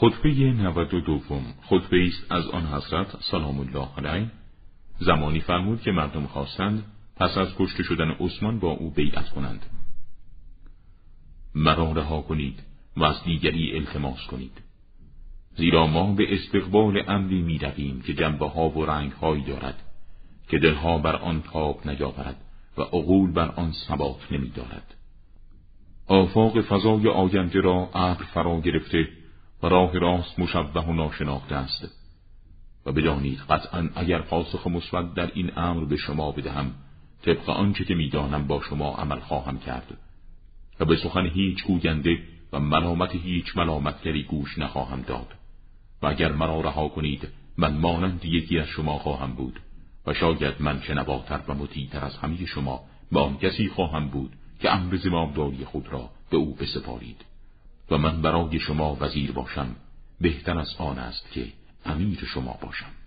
خطبه 92 دوم. خطبه است از آن حضرت سلام الله علیه. زمانی فرمود که مردم خواستند پس از کشته شدن عثمان با او بیعت کنند. مرا رها کنید و از دیگری التماس کنید. زیرا ما به استقبال امری می رویم که جنبه ها و رنگ هایی دارد که دلها بر آن تاب نیاورد و عقول بر آن ثبات نمی دارد. آفاق فضای آینده را ابر فرا گرفته و راه راست مشبه و ناشناخته است. و بدانید قطعا اگر پاسخ مثبت در این امر به شما بدهم طبق آنچه که می‌دانم با شما عمل خواهم کرد. و به سخن هیچ گوینده و ملامت هیچ ملامتگری گوش نخواهم داد. و اگر مرا رها کنید من مانند یکی از شما خواهم بود. و شاید من شنواتر و مطیعتر از همه شما به آن کسی خواهم بود که امر زمامداری خود را به او بسپارید. و من برای شما وزیر باشم. بهتر از آن است که امیر شما باشم.